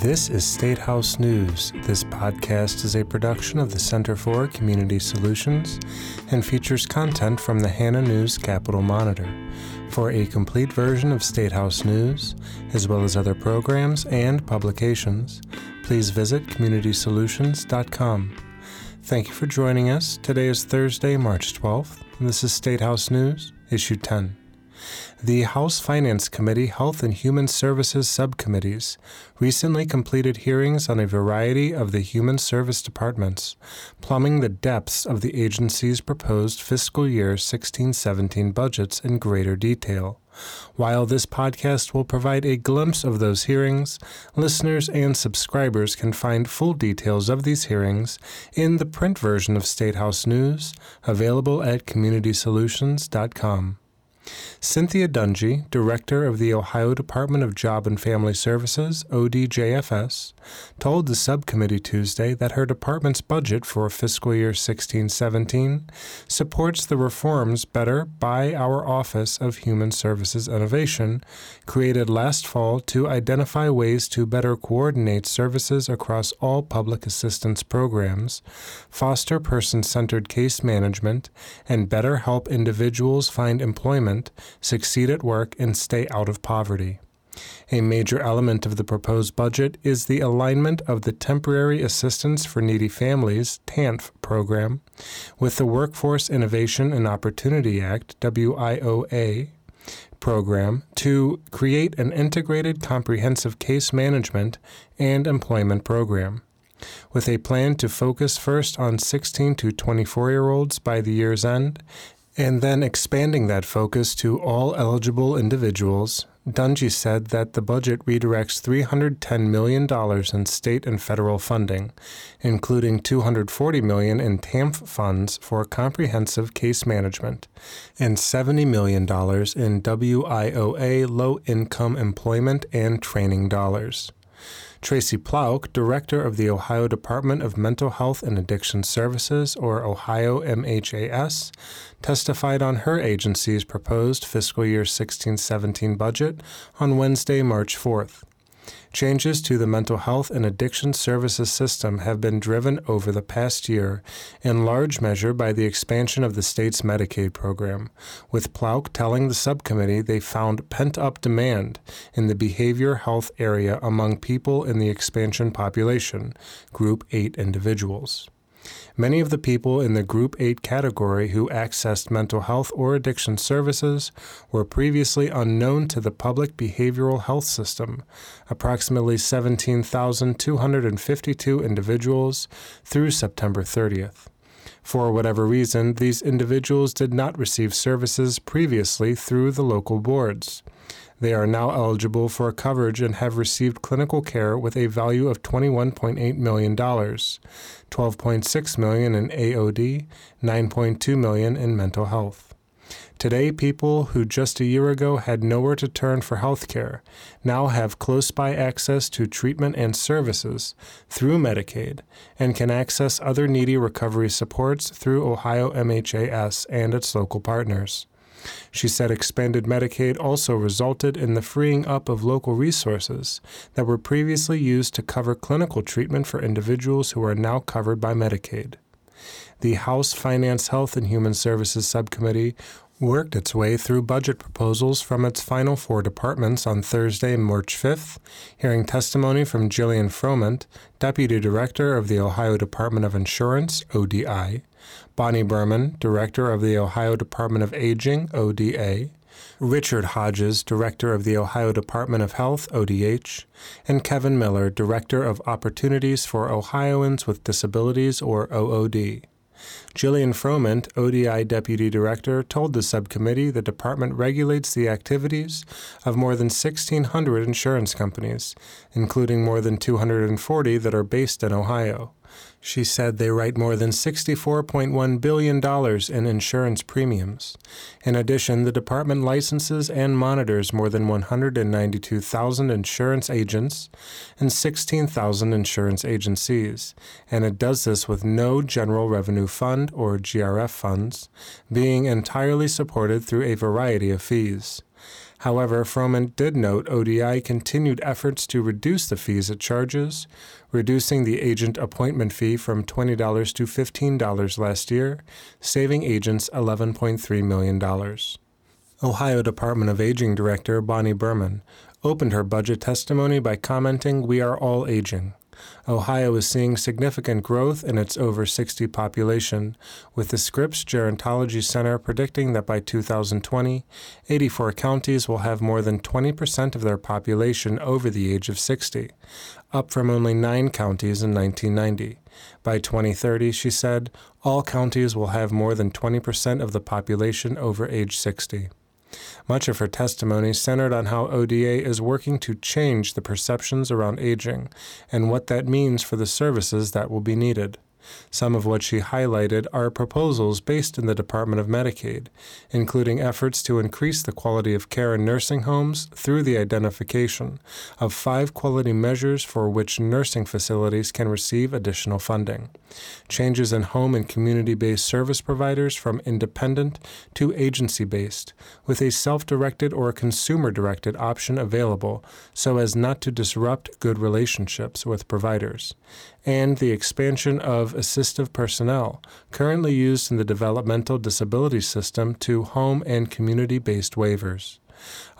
This is State House News. This podcast is a production of the Center for Community Solutions and features content from the Hannah News Capital Monitor. For a complete version of State House News, as well as other programs and publications, please visit communitysolutions.com. Thank you for joining us. Today is Thursday, March 12th, and this is State House News, Issue 10. The House Finance Committee Health and Human Services Subcommittees recently completed hearings on a variety of the human service departments, plumbing the depths of the agency's proposed fiscal year 1617 budgets in greater detail. While this podcast will provide a glimpse of those hearings, listeners and subscribers can find full details of these hearings in the print version of State House News, available at communitysolutions.com. Cynthia Dungey, Director of the Ohio Department of Job and Family Services, ODJFS, told the subcommittee Tuesday that her department's budget for fiscal year 1617 supports the reforms better by our Office of Human Services Innovation, created last fall to identify ways to better coordinate services across all public assistance programs, foster person centered case management, and better help individuals find employment succeed at work, and stay out of poverty. A major element of the proposed budget is the alignment of the Temporary Assistance for Needy Families TANF program with the Workforce Innovation and Opportunity Act WIOA program to create an integrated comprehensive case management and employment program with a plan to focus first on 16 to 24 year olds by the year's end and then expanding that focus to all eligible individuals, Dungey said that the budget redirects $310 million in state and federal funding, including 240 million in TANF funds for comprehensive case management and $70 million in WIOA low income employment and training dollars. Tracy Plouck, Director of the Ohio Department of Mental Health and Addiction Services, or Ohio MHAS, testified on her agency's proposed fiscal year 16 17 budget on Wednesday, March 4th. Changes to the mental health and addiction services system have been driven over the past year in large measure by the expansion of the state's Medicaid program, with Plouck telling the subcommittee they found pent up demand in the behavior health area among people in the expansion population, Group 8 individuals. Many of the people in the Group 8 category who accessed mental health or addiction services were previously unknown to the public behavioral health system, approximately 17,252 individuals through September 30th. For whatever reason, these individuals did not receive services previously through the local boards. They are now eligible for coverage and have received clinical care with a value of $21.8 million, 12.6 million in AOD, 9.2 million in mental health. Today, people who just a year ago had nowhere to turn for health care now have close by access to treatment and services through Medicaid and can access other needy recovery supports through Ohio MHAS and its local partners. She said expanded Medicaid also resulted in the freeing up of local resources that were previously used to cover clinical treatment for individuals who are now covered by Medicaid. The House Finance, Health, and Human Services Subcommittee worked its way through budget proposals from its final four departments on Thursday, March 5th, hearing testimony from Jillian Froment, Deputy Director of the Ohio Department of Insurance, ODI, Bonnie Burman, Director of the Ohio Department of Aging, ODA, Richard Hodges, Director of the Ohio Department of Health, ODH, and Kevin Miller, Director of Opportunities for Ohioans with Disabilities, or OOD. Jillian Froment, ODI Deputy Director, told the subcommittee the department regulates the activities of more than 1,600 insurance companies, including more than 240 that are based in Ohio. She said they write more than $64.1 billion in insurance premiums. In addition, the department licenses and monitors more than 192,000 insurance agents and 16,000 insurance agencies, and it does this with no General Revenue Fund or GRF funds, being entirely supported through a variety of fees. However, Froment did note ODI continued efforts to reduce the fees it charges, reducing the agent appointment fee from $20 to $15 last year, saving agents $11.3 million. Ohio Department of Aging Director Bonnie Burman opened her budget testimony by commenting, We are all aging. Ohio is seeing significant growth in its over 60 population, with the Scripps Gerontology Center predicting that by 2020, 84 counties will have more than 20% of their population over the age of 60, up from only nine counties in 1990. By 2030, she said, all counties will have more than 20% of the population over age 60. Much of her testimony centered on how ODA is working to change the perceptions around aging and what that means for the services that will be needed. Some of what she highlighted are proposals based in the Department of Medicaid, including efforts to increase the quality of care in nursing homes through the identification of five quality measures for which nursing facilities can receive additional funding, changes in home and community based service providers from independent to agency based, with a self directed or consumer directed option available so as not to disrupt good relationships with providers, and the expansion of assistive personnel currently used in the developmental disability system to home and community based waivers.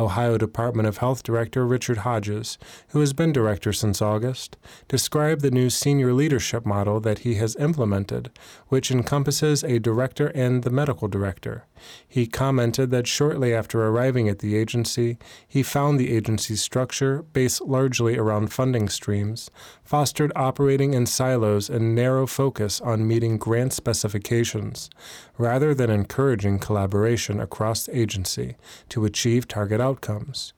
Ohio Department of Health Director Richard Hodges, who has been director since August, described the new senior leadership model that he has implemented, which encompasses a director and the medical director. He commented that shortly after arriving at the agency, he found the agency's structure, based largely around funding streams, fostered operating in silos and narrow focus on meeting grant specifications, rather than encouraging collaboration across the agency to achieve target outcomes.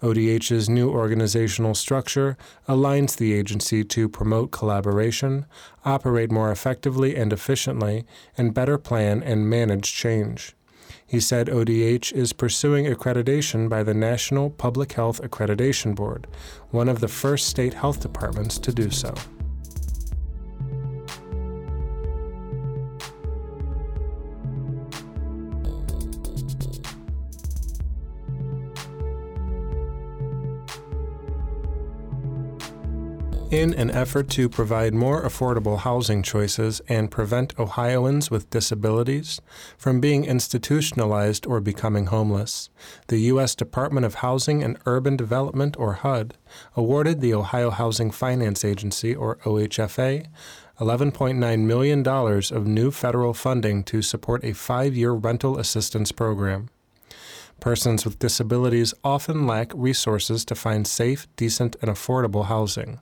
ODH's new organizational structure aligns the agency to promote collaboration, operate more effectively and efficiently, and better plan and manage change. He said ODH is pursuing accreditation by the National Public Health Accreditation Board, one of the first state health departments to do so. In an effort to provide more affordable housing choices and prevent Ohioans with disabilities from being institutionalized or becoming homeless, the U.S. Department of Housing and Urban Development, or HUD, awarded the Ohio Housing Finance Agency, or OHFA, $11.9 million of new federal funding to support a five year rental assistance program. Persons with disabilities often lack resources to find safe, decent, and affordable housing.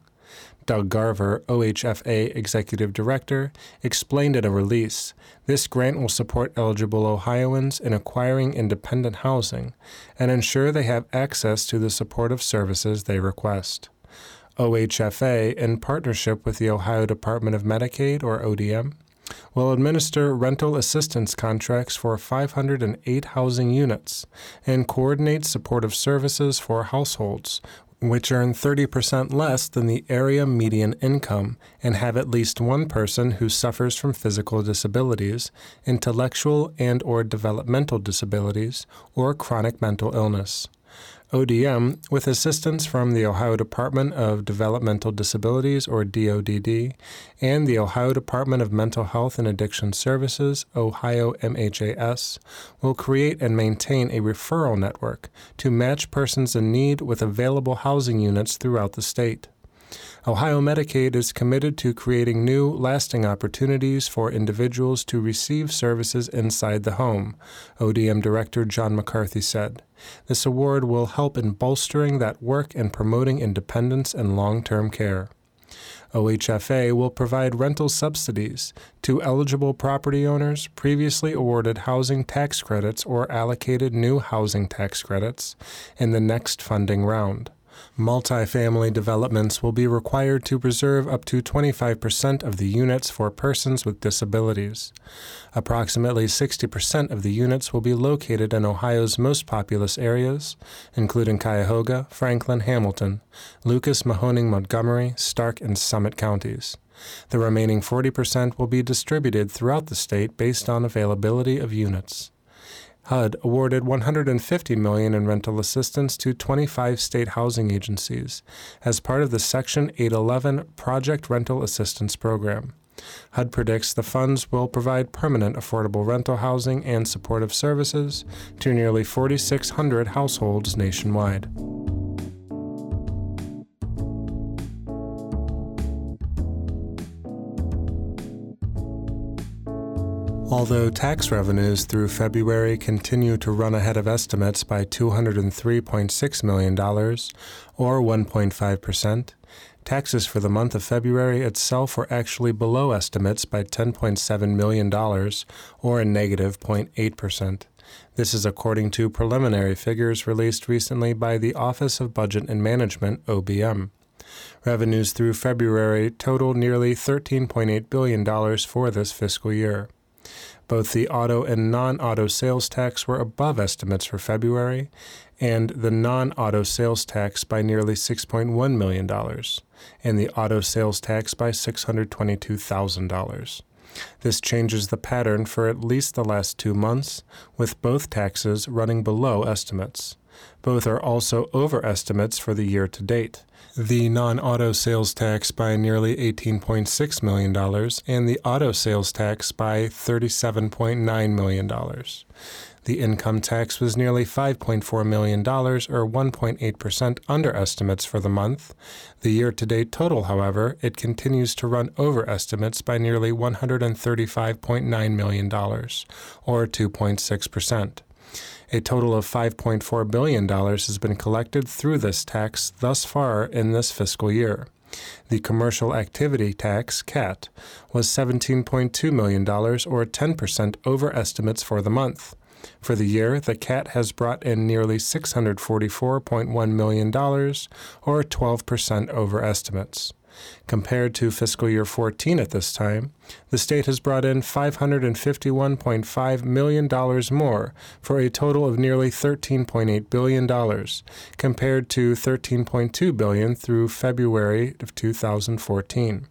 Doug Garver, OHFA Executive Director, explained at a release this grant will support eligible Ohioans in acquiring independent housing and ensure they have access to the supportive services they request. OHFA, in partnership with the Ohio Department of Medicaid, or ODM, will administer rental assistance contracts for 508 housing units and coordinate supportive services for households which earn 30% less than the area median income and have at least one person who suffers from physical disabilities, intellectual and or developmental disabilities, or chronic mental illness. ODM, with assistance from the Ohio Department of Developmental Disabilities, or DODD, and the Ohio Department of Mental Health and Addiction Services, Ohio MHAS, will create and maintain a referral network to match persons in need with available housing units throughout the state. Ohio Medicaid is committed to creating new, lasting opportunities for individuals to receive services inside the home, ODM Director John McCarthy said. This award will help in bolstering that work and promoting independence and long term care. OHFA will provide rental subsidies to eligible property owners previously awarded housing tax credits or allocated new housing tax credits in the next funding round. Multifamily developments will be required to preserve up to 25% of the units for persons with disabilities. Approximately 60% of the units will be located in Ohio's most populous areas, including Cuyahoga, Franklin, Hamilton, Lucas, Mahoning, Montgomery, Stark, and Summit counties. The remaining 40% will be distributed throughout the state based on availability of units. HUD awarded 150 million in rental assistance to 25 state housing agencies as part of the Section 811 Project Rental Assistance Program. HUD predicts the funds will provide permanent affordable rental housing and supportive services to nearly 4,600 households nationwide. Although tax revenues through February continue to run ahead of estimates by $203.6 million, or 1.5%, taxes for the month of February itself were actually below estimates by $10.7 million, or a negative 0.8%. This is according to preliminary figures released recently by the Office of Budget and Management, OBM. Revenues through February total nearly $13.8 billion for this fiscal year. Both the auto and non auto sales tax were above estimates for February, and the non auto sales tax by nearly $6.1 million, and the auto sales tax by $622,000. This changes the pattern for at least the last two months, with both taxes running below estimates. Both are also overestimates for the year to date. The non auto sales tax by nearly $18.6 million and the auto sales tax by $37.9 million. The income tax was nearly $5.4 million, or 1.8% under estimates for the month. The year to date total, however, it continues to run over estimates by nearly $135.9 million, or 2.6%. A total of $5.4 billion has been collected through this tax thus far in this fiscal year. The commercial activity tax, CAT, was $17.2 million, or 10% over estimates for the month. For the year, the CAT has brought in nearly $644.1 million, or 12% over estimates. Compared to fiscal year 14 at this time, the state has brought in $551.5 million more for a total of nearly $13.8 billion, compared to 13.2 billion through February of 2014.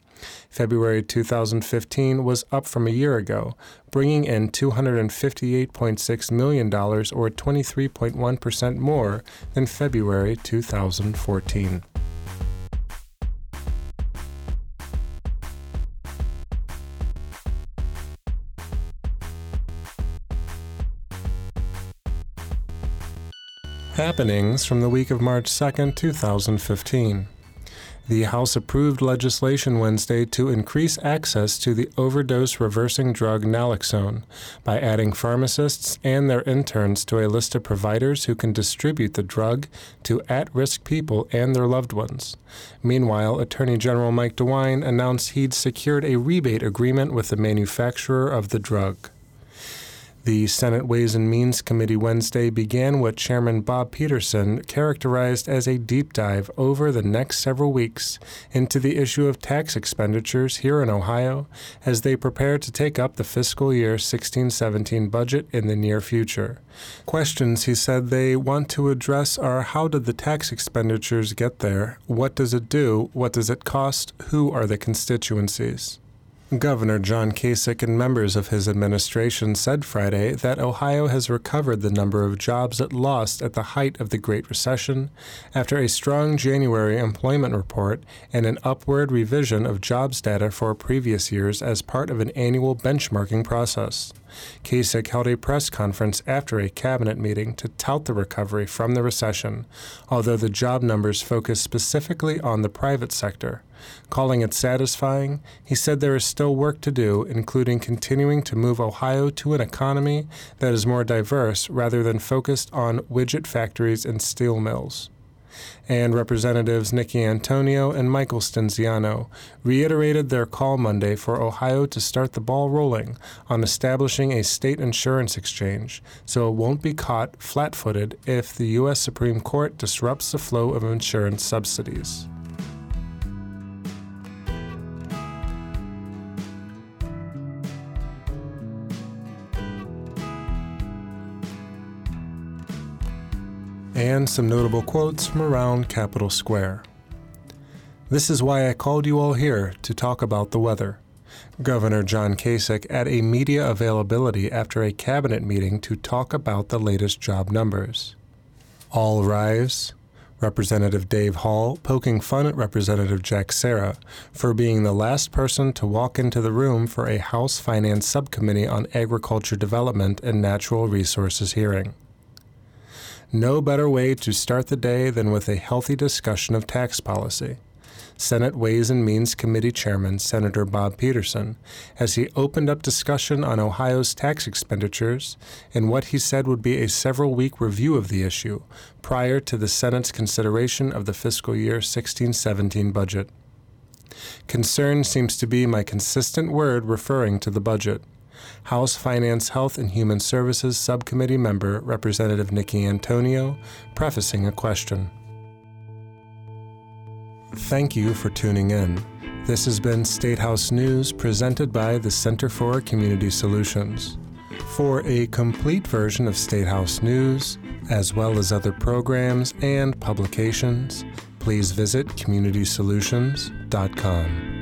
February 2015 was up from a year ago, bringing in $258.6 million, or 23.1% more than February 2014. Happenings from the week of March 2, 2015. The House approved legislation Wednesday to increase access to the overdose reversing drug naloxone by adding pharmacists and their interns to a list of providers who can distribute the drug to at risk people and their loved ones. Meanwhile, Attorney General Mike DeWine announced he'd secured a rebate agreement with the manufacturer of the drug. The Senate Ways and Means Committee Wednesday began what Chairman Bob Peterson characterized as a deep dive over the next several weeks into the issue of tax expenditures here in Ohio as they prepare to take up the fiscal year 1617 budget in the near future. Questions he said they want to address are how did the tax expenditures get there? What does it do? What does it cost? Who are the constituencies? Governor John Kasich and members of his administration said Friday that Ohio has recovered the number of jobs it lost at the height of the Great Recession after a strong January employment report and an upward revision of jobs data for previous years as part of an annual benchmarking process. Kasich held a press conference after a cabinet meeting to tout the recovery from the recession, although the job numbers focus specifically on the private sector. Calling it satisfying, he said there is still work to do, including continuing to move Ohio to an economy that is more diverse rather than focused on widget factories and steel mills and Representatives Nickie Antonio and Michael Stinziano reiterated their call Monday for Ohio to start the ball rolling on establishing a state insurance exchange so it won't be caught flat footed if the U.S. Supreme Court disrupts the flow of insurance subsidies. And some notable quotes from around Capitol Square. This is why I called you all here to talk about the weather. Governor John Kasich at a media availability after a cabinet meeting to talk about the latest job numbers. All rise. Representative Dave Hall poking fun at Representative Jack Cera for being the last person to walk into the room for a House Finance Subcommittee on Agriculture Development and Natural Resources hearing. No better way to start the day than with a healthy discussion of tax policy. Senate Ways and Means Committee Chairman Senator Bob Peterson as he opened up discussion on Ohio's tax expenditures in what he said would be a several week review of the issue prior to the Senate's consideration of the fiscal year 1617 budget. Concern seems to be my consistent word referring to the budget. House Finance, Health, and Human Services Subcommittee member Representative Nickie Antonio, prefacing a question. Thank you for tuning in. This has been State House News presented by the Center for Community Solutions. For a complete version of State House News, as well as other programs and publications, please visit communitysolutions.com.